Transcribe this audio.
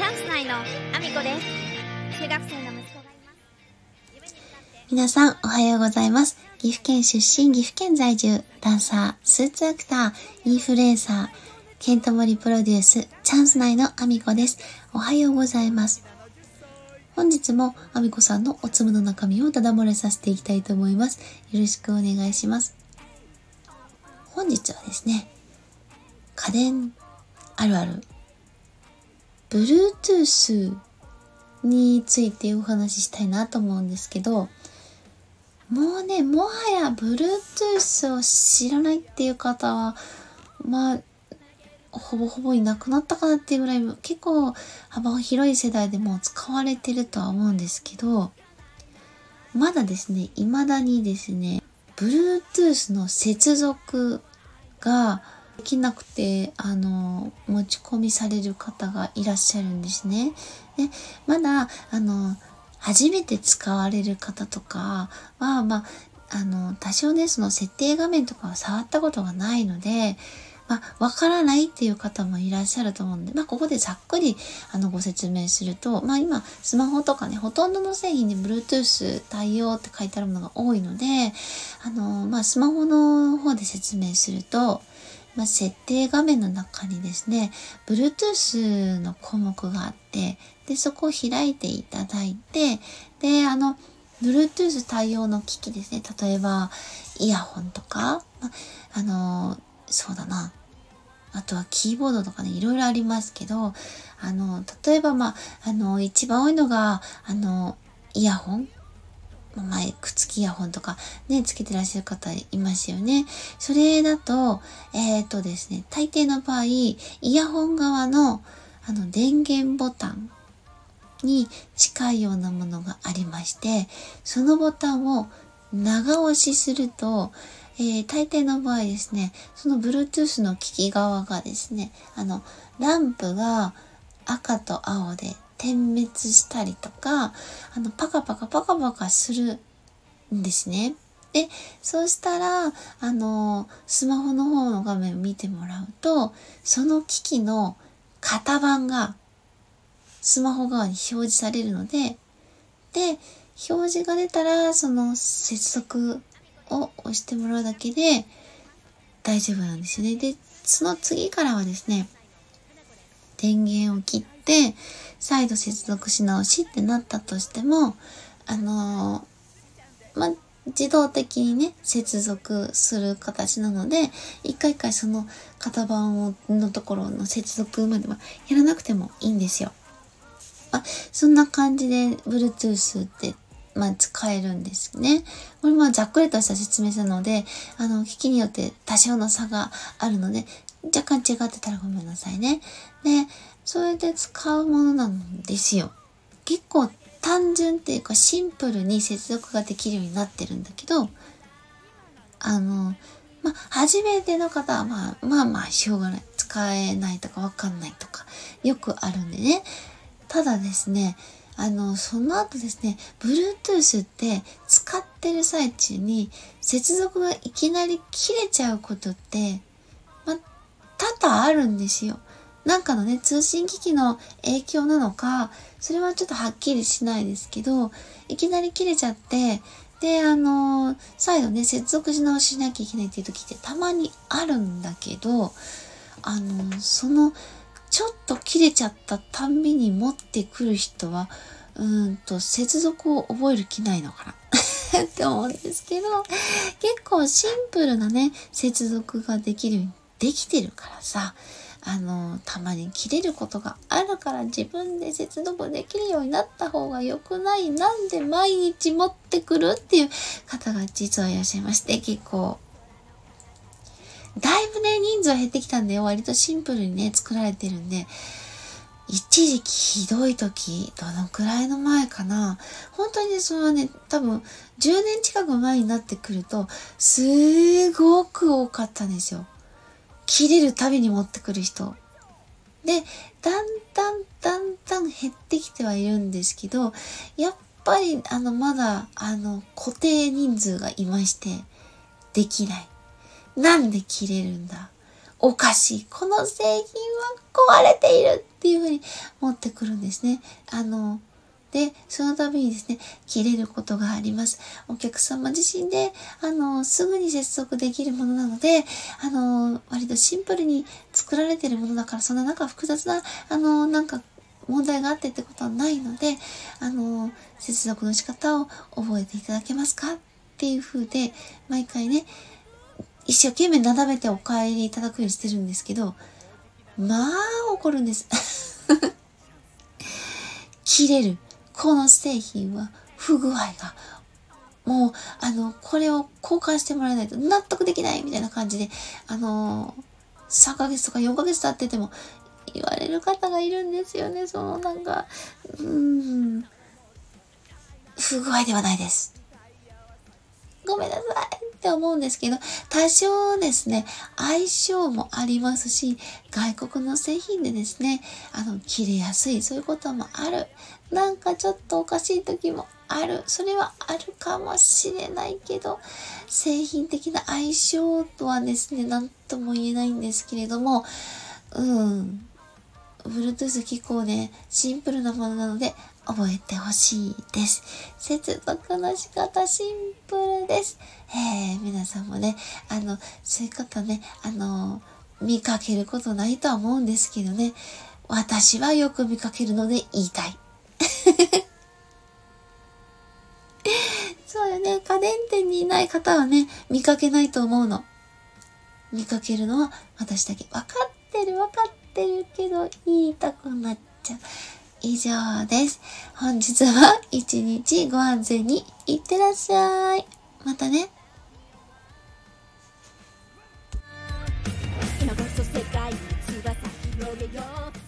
チャンス内のアミコです中学生の息子がいます皆さん、おはようございます。岐阜県出身、岐阜県在住、ダンサー、スーツアクター、インフルエンサー、ケントモリプロデュース、チャンス内のアミコです。おはようございます。本日もアミコさんのおつむの中身をただ漏れさせていきたいと思います。よろしくお願いします。本日はですね、家電あるある、Bluetooth についてお話ししたいなと思うんですけど、もうね、もはや Bluetooth を知らないっていう方は、まあ、ほぼほぼいなくなったかなっていうぐらい、結構幅広い世代でも使われてるとは思うんですけど、まだですね、未だにですね、Bluetooth の接続ができなくて、あの、持ち込みされる方がいらっしゃるんですね。で、まだ、あの、初めて使われる方とかは、まあ、あの、多少ね、その設定画面とかは触ったことがないので、まあ、わからないっていう方もいらっしゃると思うんで、まあ、ここでざっくり、あの、ご説明すると、まあ、今、スマホとかね、ほとんどの製品に Bluetooth 対応って書いてあるものが多いので、あの、まあ、スマホの方で説明すると、まあ、設定画面の中にですね、Bluetooth の項目があって、で、そこを開いていただいて、で、あの、Bluetooth 対応の機器ですね。例えば、イヤホンとか、まあの、そうだな。あとはキーボードとかね、いろいろありますけど、あの、例えばまあ、あの、一番多いのが、あの、イヤホン前、くっつきイヤホンとかね、つけてらっしゃる方いますよね。それだと、えっ、ー、とですね、大抵の場合、イヤホン側のあの電源ボタンに近いようなものがありまして、そのボタンを長押しすると、えー、大抵の場合ですね、その Bluetooth の機器側がですね、あの、ランプが赤と青で点滅したりとか、あの、パカパカパカパカするんですね。で、そうしたら、あの、スマホの方の画面を見てもらうと、その機器の型番がスマホ側に表示されるので、で、表示が出たら、その接続を押してもらうだけで大丈夫なんですよね。で、その次からはですね、電源を切って、再度接続し直しってなったとしても、あのー、ま自動的にね、接続する形なので、一回一回その型番をのところの接続まではやらなくてもいいんですよ。あ、そんな感じで Bluetooth ってまあ、使えるんですね。これもざっくりとした説明なので、あの、機器によって多少の差があるので、若干違ってたらごめんなさいね。で、それで使うものなんですよ。結構単純っていうかシンプルに接続ができるようになってるんだけど、あの、ま、初めての方はまあ、まあまあ、しょうがない。使えないとかわかんないとか、よくあるんでね。ただですね、あの、その後ですね、Bluetooth って使ってる最中に接続がいきなり切れちゃうことって、多々あるんですよ。なんかのね、通信機器の影響なのか、それはちょっとはっきりしないですけど、いきなり切れちゃって、で、あの再度ね、接続し直しなきゃいけないっていう時ってたまにあるんだけど、あのその、ちょっと切れちゃったたんびに持ってくる人は、うんと、接続を覚える気ないのかな って思うんですけど、結構シンプルなね、接続ができるようにできてるからさ、あの、たまに切れることがあるから自分で接続できるようになった方が良くない。なんで毎日持ってくるっていう方が実はいらっしゃいまして、結構。だいぶね、人数は減ってきたんで、割とシンプルにね、作られてるんで、一時期ひどい時、どのくらいの前かな。本当にね、それはね、多分、10年近く前になってくると、すごく多かったんですよ。切れるたびに持ってくる人。で、だんだんだんだん減ってきてはいるんですけど、やっぱり、あの、まだ、あの、固定人数がいまして、できない。なんで切れるんだ？おかしい。この製品は壊れている。っていうふうに持ってくるんですね。あの、で、その度にですね、切れることがあります。お客様自身で、あの、すぐに接続できるものなので、あの、割とシンプルに作られてるものだから、そんななんか複雑な、あの、なんか問題があってってことはないので、あの、接続の仕方を覚えていただけますか？っていう風で、毎回ね、一生懸命斜めてお帰りいただくようにしてるんですけど、まあ怒るんです。切れる。この製品は不具合が、もう、あの、これを交換してもらえないと納得できないみたいな感じで、あの3ヶ月とか4ヶ月経ってても言われる方がいるんですよね。そのなんか、うん、不具合ではないです。ごめんなさいって思うんですけど、多少ですね、相性もありますし、外国の製品でですね、あの、切れやすい、そういうこともある。なんかちょっとおかしい時もある。それはあるかもしれないけど、製品的な相性とはですね、何とも言えないんですけれども、うん。Bluetooth 機構ね、シンプルなものなので、覚えてほしいです。接続の仕方シンプルです。えー、皆さんもね、あの、そういう方ね、あの、見かけることないとは思うんですけどね、私はよく見かけるので言いたい。そうよね、家電店にいない方はね、見かけないと思うの。見かけるのは私だけ。わかってるわかってるけど言いたくなっちゃう。以上です。本日は 一日ご安全にいってらっしゃい。またね。今こそ世界に翼広げよう